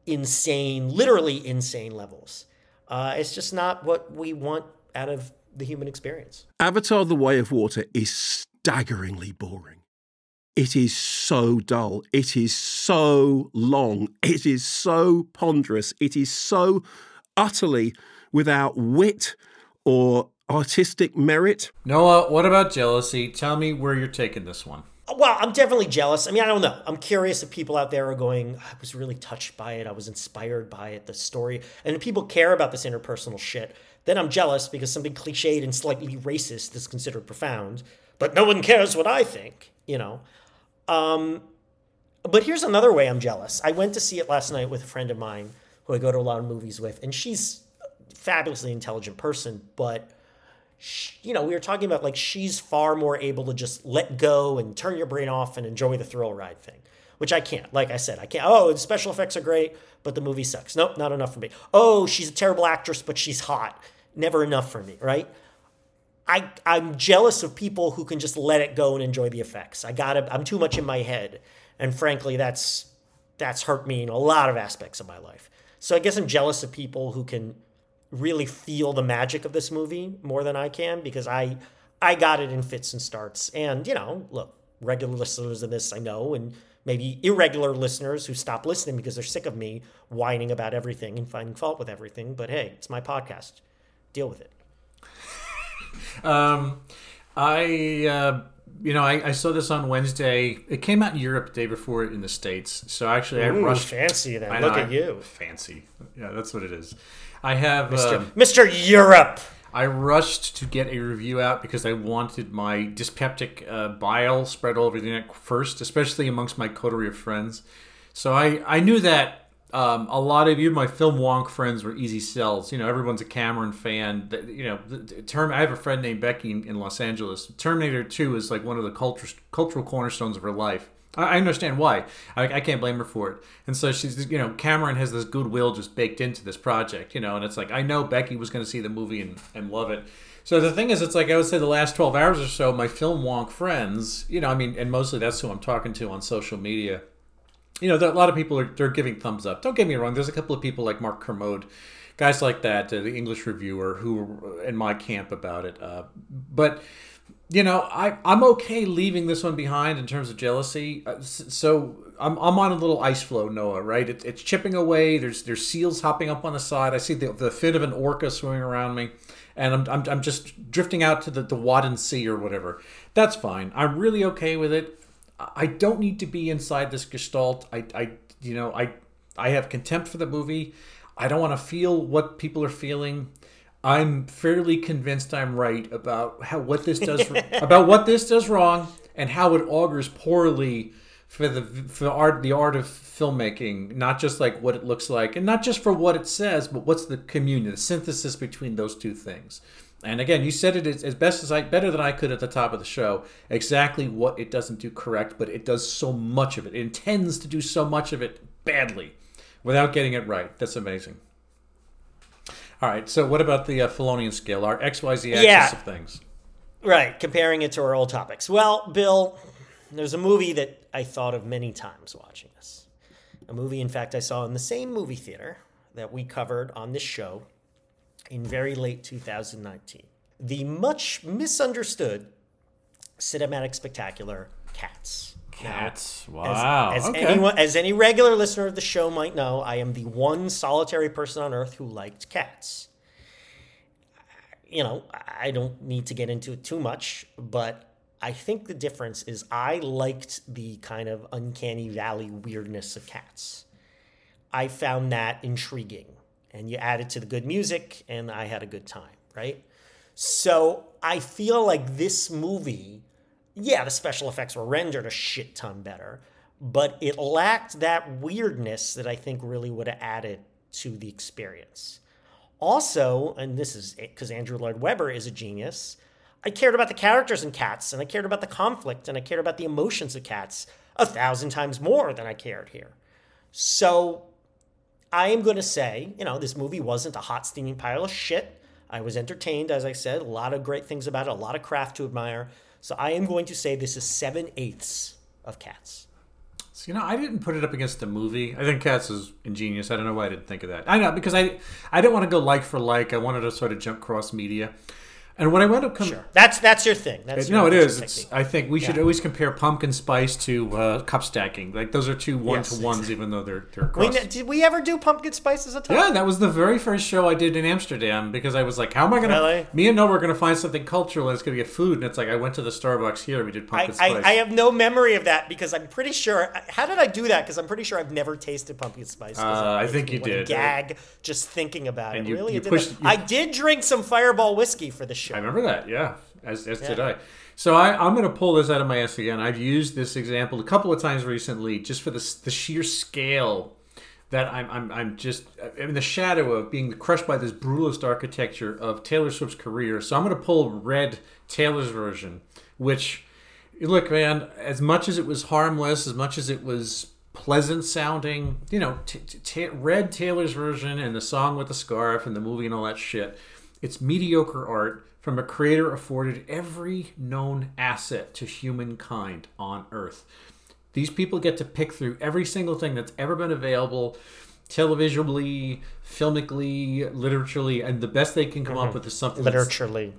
insane, literally insane levels. Uh, it's just not what we want out of the human experience. Avatar The Way of Water is staggeringly boring. It is so dull. It is so long. It is so ponderous. It is so utterly without wit or artistic merit. Noah, what about jealousy? Tell me where you're taking this one. Well, I'm definitely jealous. I mean, I don't know. I'm curious if people out there are going, I was really touched by it. I was inspired by it, the story. And if people care about this interpersonal shit, then I'm jealous because something cliched and slightly racist is considered profound. But no one cares what I think, you know? Um, but here's another way I'm jealous. I went to see it last night with a friend of mine who I go to a lot of movies with, and she's a fabulously intelligent person, but she, you know, we were talking about like she's far more able to just let go and turn your brain off and enjoy the thrill ride thing, which I can't. Like I said, I can't. Oh, the special effects are great, but the movie sucks. Nope, not enough for me. Oh, she's a terrible actress, but she's hot. Never enough for me, right? I I'm jealous of people who can just let it go and enjoy the effects. I gotta. I'm too much in my head, and frankly, that's that's hurt me in a lot of aspects of my life. So I guess I'm jealous of people who can really feel the magic of this movie more than I can because I I got it in fits and starts. And you know, look, regular listeners of this I know, and maybe irregular listeners who stop listening because they're sick of me whining about everything and finding fault with everything. But hey, it's my podcast. Deal with it. Um, I, uh, you know, I, I saw this on Wednesday. It came out in Europe the day before it in the States. So actually, I Ooh, rushed. fancy then. I Look know, at you. Fancy. Yeah, that's what it is. I have. Mr. um, Mr. Europe. I rushed to get a review out because I wanted my dyspeptic uh, bile spread all over the internet first, especially amongst my coterie of friends. So I, I knew that um, a lot of you, my film wonk friends, were easy sells. You know, everyone's a Cameron fan. You know, the term. I have a friend named Becky in, in Los Angeles. Terminator Two is like one of the culture, cultural cornerstones of her life. I understand why. I, I can't blame her for it. And so she's, you know, Cameron has this goodwill just baked into this project, you know, and it's like, I know Becky was going to see the movie and, and love it. So the thing is, it's like I would say the last 12 hours or so, my film wonk friends, you know, I mean, and mostly that's who I'm talking to on social media. You know, a lot of people are they're giving thumbs up. Don't get me wrong. There's a couple of people like Mark Kermode, guys like that, uh, the English reviewer, who were in my camp about it. Uh, but you know, I I'm okay leaving this one behind in terms of jealousy. Uh, So I'm, I'm on a little ice floe, Noah. Right? It, it's chipping away. There's there's seals hopping up on the side. I see the, the fin of an orca swimming around me, and I'm, I'm, I'm just drifting out to the the Wadden Sea or whatever. That's fine. I'm really okay with it. I I don't need to be inside this gestalt. I I you know I I have contempt for the movie. I don't want to feel what people are feeling. I'm fairly convinced I'm right about how what this does about what this does wrong and how it augurs poorly for the for the art the art of filmmaking, not just like what it looks like and not just for what it says, but what's the communion, the synthesis between those two things. And again, you said it as, as best as I better than I could at the top of the show. Exactly what it doesn't do correct, but it does so much of it. It intends to do so much of it badly without getting it right. That's amazing. All right, so what about the uh, Felonian scale, our XYZ axis Yeah. of things? Right, comparing it to our old topics. Well, Bill, there's a movie that I thought of many times watching this. A movie, in fact, I saw in the same movie theater that we covered on this show in very late 2019. The much misunderstood cinematic spectacular Cats. Cats. as- Wow. As, okay. anyone, as any regular listener of the show might know, I am the one solitary person on earth who liked cats. You know, I don't need to get into it too much, but I think the difference is I liked the kind of uncanny valley weirdness of cats. I found that intriguing. And you add it to the good music, and I had a good time, right? So I feel like this movie, yeah, the special effects were rendered a shit ton better, but it lacked that weirdness that I think really would have added to the experience. Also, and this is because Andrew Lloyd Webber is a genius, I cared about the characters in Cats, and I cared about the conflict, and I cared about the emotions of Cats a thousand times more than I cared here. So I am going to say, you know, this movie wasn't a hot, steaming pile of shit. I was entertained, as I said, a lot of great things about it, a lot of craft to admire. So I am going to say this is seven eighths of Cats. So, you know, I didn't put it up against the movie. I think Cats is ingenious. I don't know why I didn't think of that. I know because I I didn't want to go like for like. I wanted to sort of jump cross media. And when I went up, com- Sure. That's that's your thing. That's no, your, it that's is. It's. I think we should always compare pumpkin spice to uh, cup stacking. Like those are two one to ones, even though they're they're We, did we ever do pumpkin spice as a topic? Yeah, that was the very first show I did in Amsterdam because I was like, "How am I gonna?" Really? Me and Noah were gonna find something cultural. and It's gonna get food, and it's like I went to the Starbucks here. and We did I, pumpkin spice. I, I have no memory of that because I'm pretty sure. How did I do that? Because I'm pretty sure I've never tasted pumpkin spice. Uh, it I think you did. Gag just thinking about And it. you- really, you It pushed- I did drink some Fireball whiskey for the show. I remember that, yeah. As, as did Yeah. I. So I, I'm going to pull this out of my ass again. I've used this example a couple of times recently, just for the the sheer scale that I'm I'm, I'm just I'm in the shadow of being crushed by this brutalist architecture of Taylor Swift's career. So I'm going to pull Red Taylor's version, which look, man, as much as it was harmless, as much as it was pleasant sounding, you know, t- t- Red Taylor's version and the song with the scarf and the movie and all that shit, it's mediocre art from a creator afforded every known asset to humankind on Earth. These people get to pick through every single thing that's ever been available televisually, filmically, literaturely, and the best they can come up with is something Literaturely.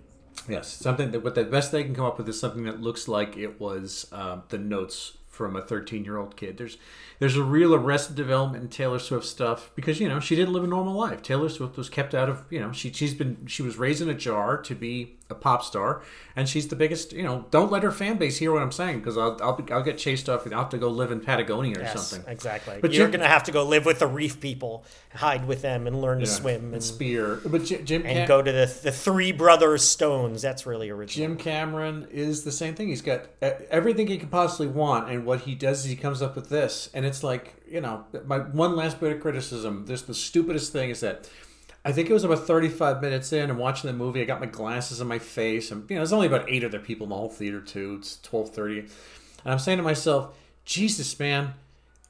Yes, something that what the best they can come up with is something that looks like it was um, the notes from a 13 year old kid. There's there's a real arrested development in Taylor Swift stuff because you know she didn't live a normal life. Taylor Swift was kept out of you know she she's been she was raised in a jar to be a pop star, and she's the biggest. You know, don't let her fan base hear what I'm saying because I'll I'll, be, I'll get chased off and I'll have to go live in Patagonia or Yes, something. exactly. But You're Jim- gonna have to go live with the reef people, hide with them, and learn to swim, and, spear. But J- Jim and Cam- go to the the Three Brothers Stones. That's really original. Jim Cameron is the same thing. He's got everything he could possibly want, and what he does is he comes up with this, and it's like you know, my one last bit of criticism. This the stupidest thing is that I think it was about thirty-five minutes in, and watching the movie, I got my glasses on my face, and you know, there's only about eight other people in the whole theater too. It's twelve thirty, and I'm saying to myself, Jesus, man,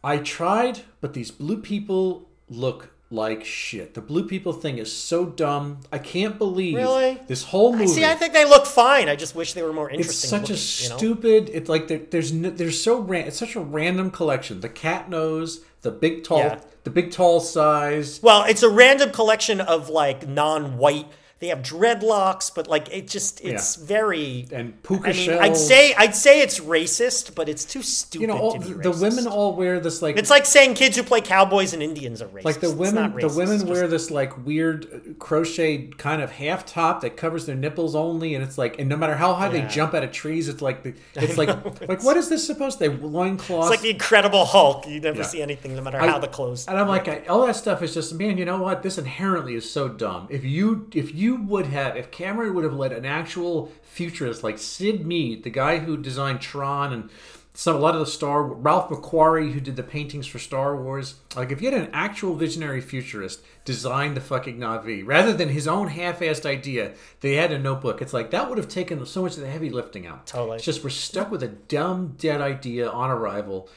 I tried, but these blue people look like shit. The blue people thing is so dumb. I can't believe Really? this whole movie. see. I think they look fine. I just wish they were more interesting. It's such a looking, you know? stupid. It's like there, there's no, there's so ran, it's such a random collection. The cat nose, the big tall, Yeah. The big tall size. Well, it's a random collection of like non-white. They have dreadlocks, but like it just it's Yeah. very. And puka I mean, shells. I'd say I'd say it's racist, but it's too stupid You know, all, the racist. women all wear this like It's like saying kids who play cowboys and Indians are racist. like the It's women the women it's wear this like weird uh, crocheted kind of half top that covers their nipples only and it's like and no matter how high they jump out of trees it's like the, it's like like what is this supposed to be loincloths It's like the Incredible Hulk. You never Yeah. see anything, no matter I- how the clothes. And I'm like, I, all that stuff is just, man. You know what? This inherently is so dumb. If you, if you would have, if Cameron would have let an actual futurist like Syd Mead, the guy who designed Tron and some a lot of the Star, Ralph McQuarrie, who did the paintings for Star Wars, like if you had an actual visionary futurist design the fucking Na'vi rather than his own half-assed idea, they had a notebook. It's like that would have taken so much of the heavy lifting out. Totally. It's just we're stuck with a dumb dead idea on arrival.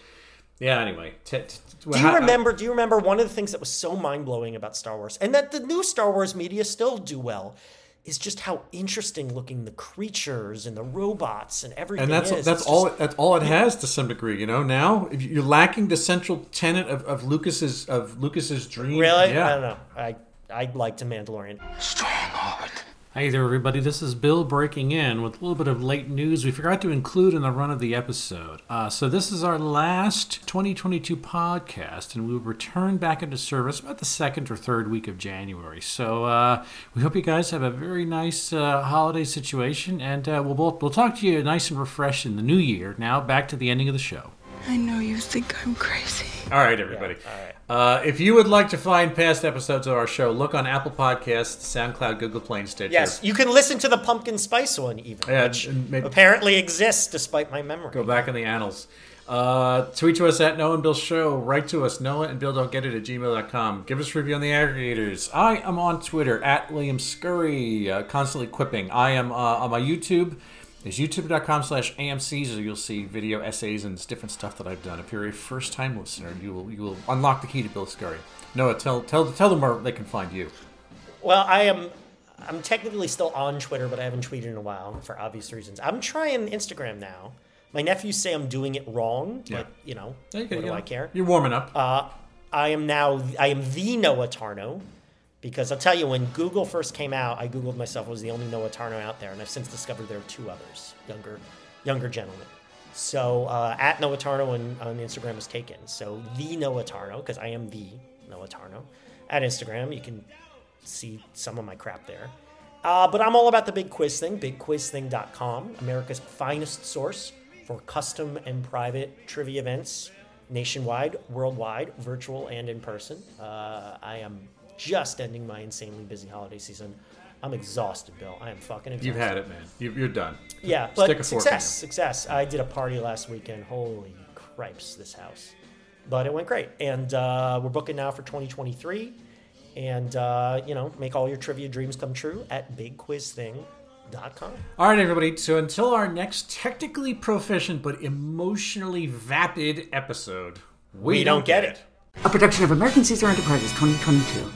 Yeah. Anyway, t- t- Do you remember? Do you remember one of the things that was so mind blowing about Star Wars, and that the new Star Wars media still do well, is just how interesting looking the creatures and the robots and everything and that's is. that's It's all just- that's all it has to some degree you know now if you're lacking the central tenet of, of lucas's of lucas's dream really. yeah I don't know. I I liked the Mandalorian. Strong heart. Hey there, everybody. This is Bill breaking in with a little bit of late news we forgot to include in the run of the episode. Uh, so, this is our last 2022 podcast, and we will return back into service about the second or third week of January. So, uh, we hope you guys have a very nice uh, holiday situation, and uh, we'll, both, we'll talk to you nice and refreshed in the new year. Now, back to the ending of the show. I know you think I'm crazy. All right, everybody. Uh, if you would like to find past episodes of our show, look on Apple Podcasts, SoundCloud, Google Play, and Stitcher. Yes, you can listen to the pumpkin spice one even, Yeah, which maybe- apparently exists despite my memory. Go back in the annals. Uh, tweet to us at Noah and Bill Show. Write to us, Noah and Bill Don't Get It at gmail.com. Give us a review on the aggregators. I am on Twitter at William Scurry, uh, constantly quipping. I am uh, on my YouTube. Is youtube.com slash AMCs, or you'll see video essays and different stuff that I've done. If you're a first time listener, you will you will unlock the key to Bill Scurry. Noah, tell tell tell them where they can find you. Well, I am. I'm technically still on Twitter, but I haven't tweeted in a while for obvious reasons. I'm trying Instagram now. My nephews say I'm doing it wrong, Yeah. but you know, Yeah, you what do I care? You're warming up. Uh, I am now. I am the Noah Tarnow. Because I'll tell you, when Google first came out, I Googled myself, was the only Noah Tarnow out there. And I've since discovered there are two others, younger, younger gentlemen. So uh, at Noah Tarnow on, on Instagram is taken. So the Noah Tarnow, because I am the Noah Tarnow. At Instagram, you can see some of my crap there. Uh, but I'm all about the Big Quiz Thing, bigquizthing.com, America's finest source for custom and private trivia events nationwide, worldwide, virtual, and in person. Uh, I am just ending my insanely busy holiday season. I'm exhausted, Bill. I am fucking exhausted. You've had it, man. You, you're done. Yeah, Stick but a success, success. I did a party last weekend. Holy cripes, this house. But it went great. And uh, we're booking now for 2023. And, uh, you know, make all your trivia dreams come true at bigquizthing.com. All right, everybody. So until our next technically proficient but emotionally vapid episode, we, We don't get it. A production of American Caesar Enterprises 2022.